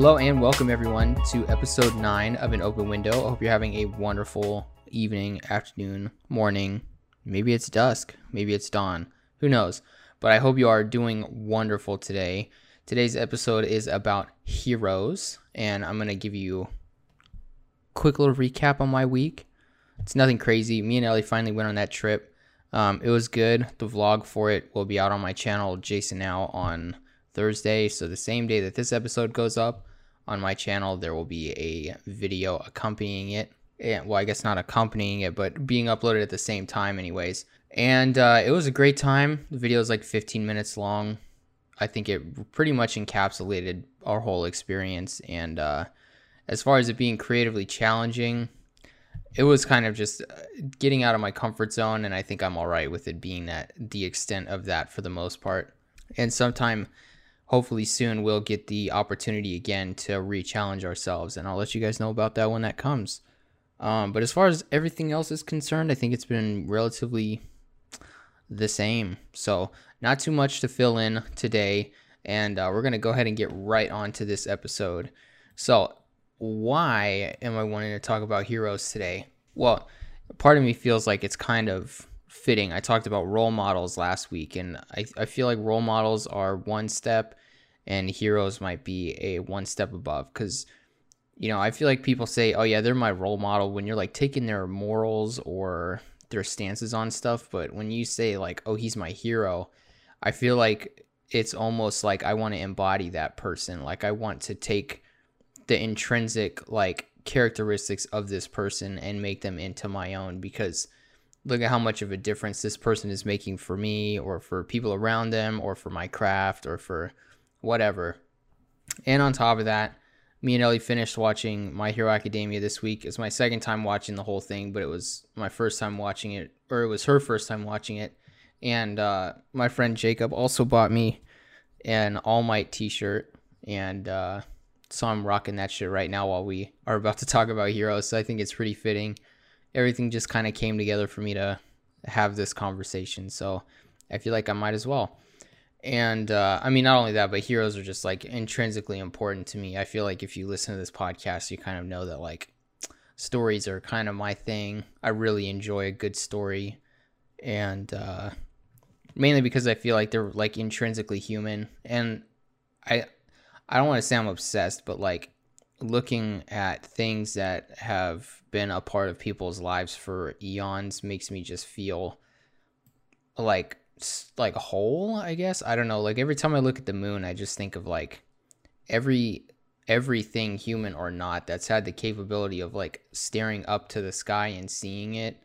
Hello and welcome everyone to episode 9 of An Open Window. I hope you're having a wonderful evening, afternoon, morning. Maybe it's dusk, maybe it's dawn. Who knows? But I hope you are doing wonderful today. Today's episode is about heroes and I'm going to give you a quick little recap on my week. It's nothing crazy. Me and Ellie finally went on that trip. Um, it was good. The vlog for it will be out on my channel, Jason Now, on Thursday. So the same day that this episode goes up on my channel, there will be a video accompanying it. And, well, I guess not accompanying it, but being uploaded at the same time, anyways. And uh, it was a great time. The video is like 15 minutes long. I think it pretty much encapsulated our whole experience. And uh, as far as it being creatively challenging, it was kind of just uh, getting out of my comfort zone. And I think I'm all right with it being that the extent of that for the most part. And sometime hopefully soon we'll get the opportunity again to re-challenge ourselves and i'll let you guys know about that when that comes. Um, but as far as everything else is concerned i think it's been relatively the same. So not too much to fill in today and uh, we're going to go ahead and get right on to this episode. So why am i wanting to talk about heroes today? Well part of me feels like it's kind of fitting. I talked about role models last week, and I, I feel like role models are one step and heroes might be a one step above. Because, you know, I feel like people say, oh, yeah, they're my role model when you're like taking their morals or their stances on stuff. But when you say, like, oh, he's my hero, I feel like it's almost like I want to embody that person. Like, I want to take the intrinsic, like, characteristics of this person and make them into my own because look at how much of a difference this person is making for me or for people around them or for my craft or for whatever. And on top of that, me and Ellie finished watching My Hero Academia this week. It's my second time watching the whole thing, but it was my first time watching it, or it was her first time watching it. And uh, my friend Jacob also bought me an All Might t shirt. And uh, so I'm rocking that shit right now while we are about to talk about heroes. So I think it's pretty fitting everything just kind of came together for me to have this conversation. So I feel like I might as well. And uh, I mean, not only that, but heroes are just like intrinsically important to me. I feel like if you listen to this podcast, you kind of know that like stories are kind of my thing. I really enjoy a good story. And uh, mainly because I feel like they're like intrinsically human. And I, I don't want to say I'm obsessed, but like looking at things that have been a part of people's lives for eons makes me just feel like like whole i guess? I don't know. Like every time i look at the moon i just think of like every everything human or not that's had the capability of like staring up to the sky and seeing it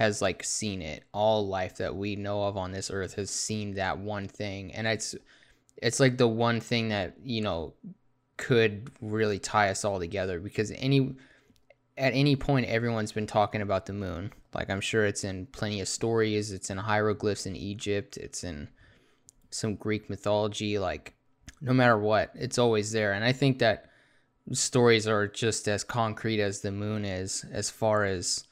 has like seen it. All life that we know of on this earth has seen that one thing. And it's it's like the one thing that you know could really tie us all together because any at any point everyone's been talking about the moon. Like i'm sure it's in plenty of stories. It's in hieroglyphs in egypt. It's in some greek mythology. Like no matter what it's always there. And i think that stories are just as concrete as the moon is as far as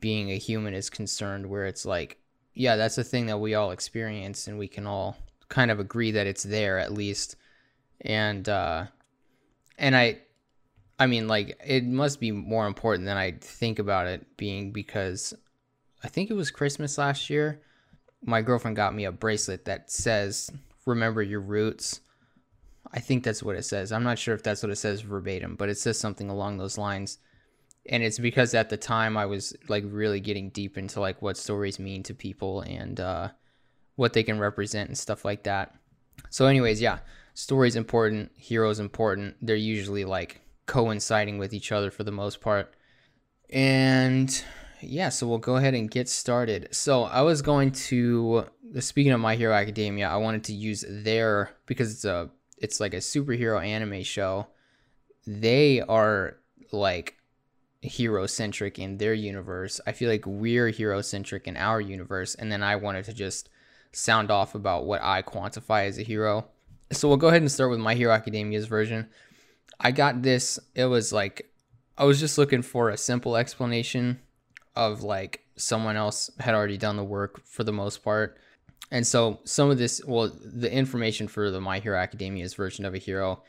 being a human is concerned where it's like yeah that's a thing that we all experience and we can all kind of agree that it's there at least and uh and i i mean like it must be more important than i think about it being because i think it was christmas last year my girlfriend got me a bracelet that says remember your roots. I think that's what it says. I'm not sure if that's what it says verbatim but it says something along those lines. And it's because at the time i was like really getting deep into like what stories mean to people and uh what they can represent and stuff like that. So anyways yeah story's important, hero's important. They're usually like coinciding with each other for the most part. And yeah, so we'll go ahead and get started. So I was going to speaking of My Hero Academia, I wanted to use their because it's a it's like a superhero anime show. They are like hero centric in their universe. I feel like we're hero centric in our universe, and then I wanted to just sound off about what I quantify as a hero. So we'll go ahead and start with My Hero Academia's version. I got this, it was like, I was just looking for a simple explanation of like someone else had already done the work for the most part. And so some of this, well, the information for the My Hero Academia's version of a hero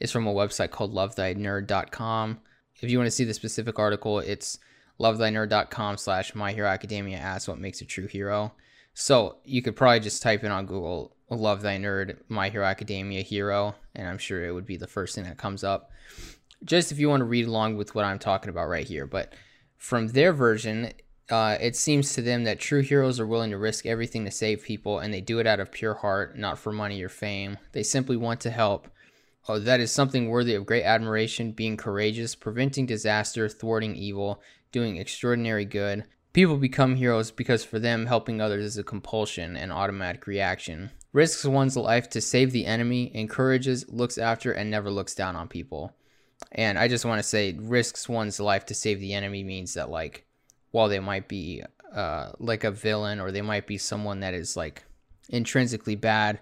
is from a website called lovethynerd.com. If you want to see the specific article, it's lovethynerd.com slash my hero academia asks what makes a true hero. So you could probably just type in on Google Love Thy Nerd, My Hero Academia hero, and I'm sure it would be the first thing that comes up. Just if you want to read along with what I'm talking about right here. But from their version, uh, it seems to them that true heroes are willing to risk everything to save people, and they do it out of pure heart, not for money or fame. They simply want to help. Oh, that is something worthy of great admiration, being courageous, preventing disaster, thwarting evil, doing extraordinary good. People become heroes because for them, helping others is a compulsion, and automatic reaction. Risks one's life to save the enemy, encourages, looks after, and never looks down on people. And I just want to say, risks one's life to save the enemy means that, like, while they might be uh, like a villain or they might be someone that is like intrinsically bad,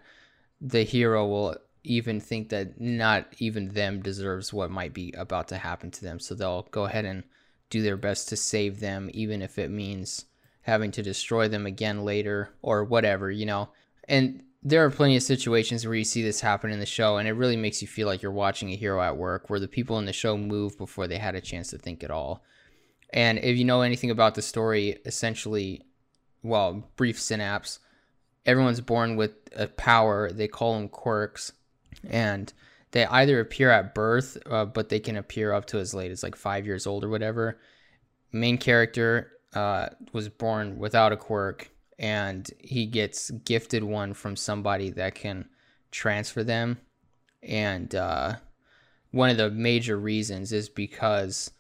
the hero will even think that not even them deserves what might be about to happen to them. So they'll go ahead and do their best to save them, even if it means having to destroy them again later or whatever, you know. And there are plenty of situations where you see this happen in the show, and it really makes you feel like you're watching a hero at work where the people in the show move before they had a chance to think at all. And if you know anything about the story, essentially, well, brief synapse, everyone's born with a power. They call them quirks. And they either appear at birth, uh, but they can appear up to as late as like five years old or whatever. Main character uh, was born without a quirk, and he gets gifted one from somebody that can transfer them. And uh, one of the major reasons is because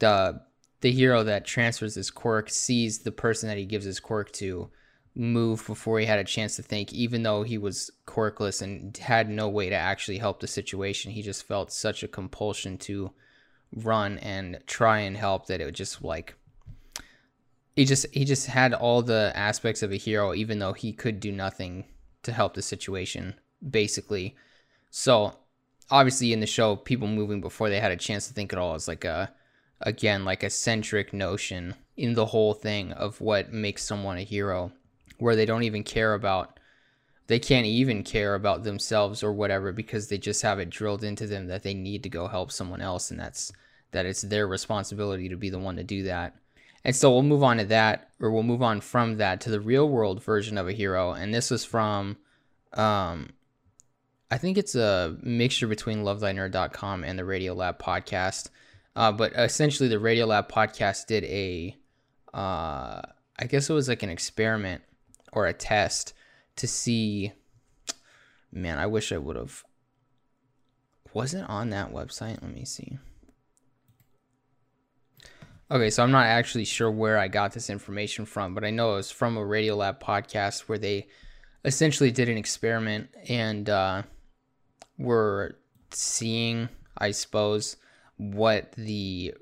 the the hero that transfers his quirk sees the person that he gives his quirk to move before he had a chance to think even though he was quirkless and had no way to actually help the situation. He just felt such a compulsion to run and try and help that it just like he just he just had all the aspects of a hero even though he could do nothing to help the situation basically. So obviously in the show people moving before they had a chance to think at all is like a again like a centric notion in the whole thing of what makes someone a hero where they don't even care about they can't even care about themselves or whatever because they just have it drilled into them that they need to go help someone else and that's that it's their responsibility to be the one to do that. And so we'll move on to that or we'll move on from that to the real world version of a hero and this was from um I think it's a mixture between lovethynerd.com and the Radiolab podcast. Uh, but essentially the Radiolab podcast did a uh I guess it was like an experiment or a test to see. Man, I wish I would have. Was it on that website? Let me see. Okay, so I'm not actually sure where I got this information from, but I know it was from a Radiolab podcast where they essentially did an experiment and uh, were seeing, I suppose, what the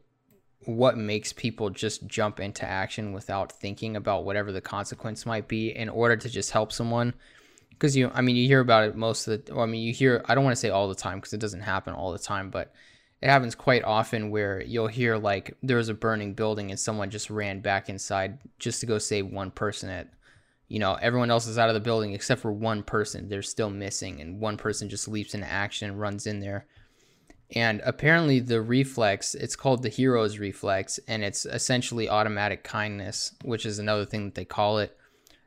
what makes people just jump into action without thinking about whatever the consequence might be in order to just help someone? Because you i mean you hear about it most of the i mean you hear i don't want to say all the time because it doesn't happen all the time but it happens quite often where you'll hear like there was a burning building and someone just ran back inside just to go save one person at you know everyone else is out of the building except for one person. They're still missing and one person just leaps into action and runs in there and apparently, the reflex, it's called the hero's reflex, and it's essentially automatic kindness, which is another thing that they call it.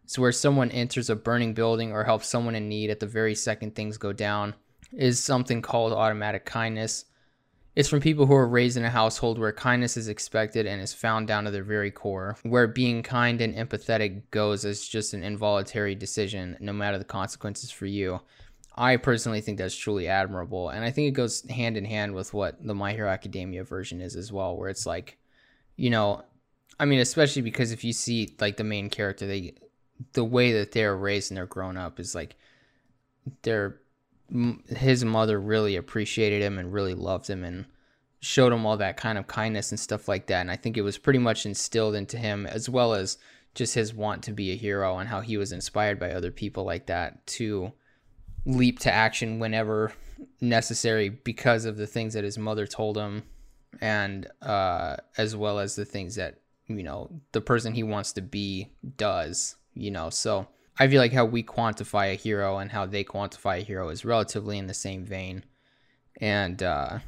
It's where someone enters a burning building or helps someone in need at the very second things go down, is something called automatic kindness. It's from people who are raised in a household where kindness is expected and is found down to their very core, where being kind and empathetic goes as just an involuntary decision, no matter the consequences for you. I personally think that's truly admirable, and I think it goes hand in hand with what the My Hero Academia version is as well, where it's like, you know, I mean, especially because if you see like the main character, they the way that they're raised and they're grown up is like they're his mother really appreciated him and really loved him and showed him all that kind of kindness and stuff like that and i think it was pretty much instilled into him as well as just his want to be a hero and how he was inspired by other people like that to leap to action whenever necessary because of the things that his mother told him and uh, as well as the things that you know the person he wants to be does you know so i feel like how we quantify a hero and how they quantify a hero is relatively in the same vein And uh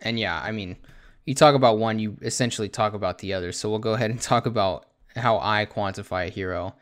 and yeah, I mean, you talk about one, you essentially talk about the other. So we'll go ahead and talk about how I quantify a hero,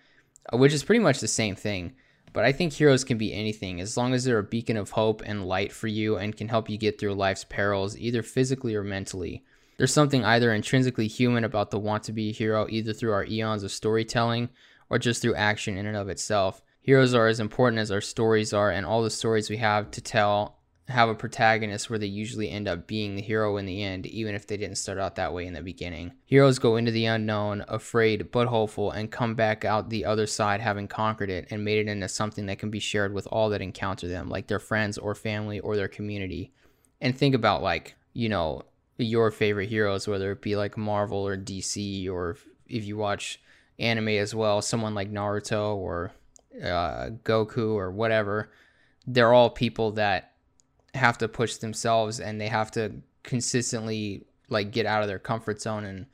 which is pretty much the same thing. But I think heroes can be anything as long as they're a beacon of hope and light for you and can help you get through life's perils, either physically or mentally. There's something either intrinsically human about the want to be a hero, either through our eons of storytelling or just through action in and of itself. Heroes are as important as our stories are, and all the stories we have to tell have a protagonist where they usually end up being the hero in the end, even if they didn't start out that way in the beginning. Heroes go into the unknown, afraid but hopeful, and come back out the other side having conquered it and made it into something that can be shared with all that encounter them, like their friends or family or their community. And think about, like, you know, your favorite heroes, whether it be like Marvel or DC, or if you watch anime as well, someone like Naruto or uh, Goku or whatever. They're all people that have to push themselves and they have to consistently like get out of their comfort zone and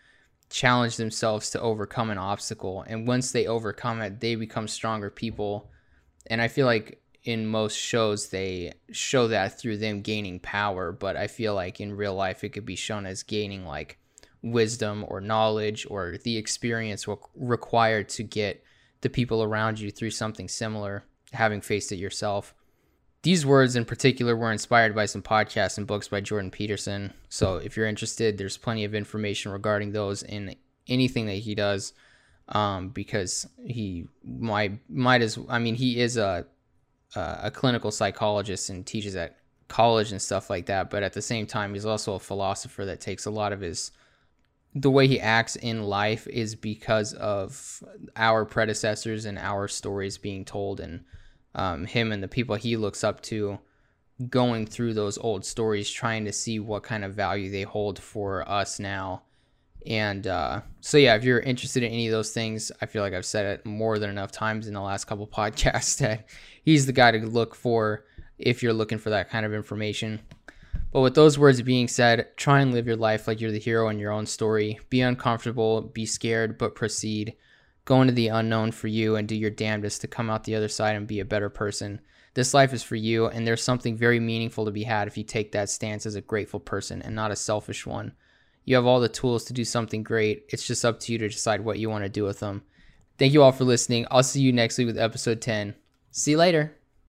challenge themselves to overcome an obstacle. And once they overcome it they become stronger people. And i feel like in most shows they show that through them gaining power. But i feel like in real life it could be shown as gaining like wisdom or knowledge or the experience required to get the people around you through something similar having faced it yourself these words in particular were inspired by some podcasts and books by Jordan Peterson. So if you're interested, there's plenty of information regarding those in anything that he does. Um, because he might might as I mean he is a a clinical psychologist and teaches at college and stuff like that. But at the same time, he's also a philosopher that takes a lot of his the way he acts in life is because of our predecessors and our stories being told and um, him and the people he looks up to going through those old stories, trying to see what kind of value they hold for us now. And uh, so, yeah, if you're interested in any of those things, I feel like I've said it more than enough times in the last couple podcasts that he's the guy to look for if you're looking for that kind of information. But with those words being said, try and live your life like you're the hero in your own story. Be uncomfortable, be scared, but proceed go into the unknown for you and do your damnedest to come out the other side and be a better person. This life is for you, and there's something very meaningful to be had if you take that stance as a grateful person and not a selfish one. You have all the tools to do something great. It's just up to you to decide what you want to do with them. Thank you all for listening. I'll see you next week with episode 10. See you later.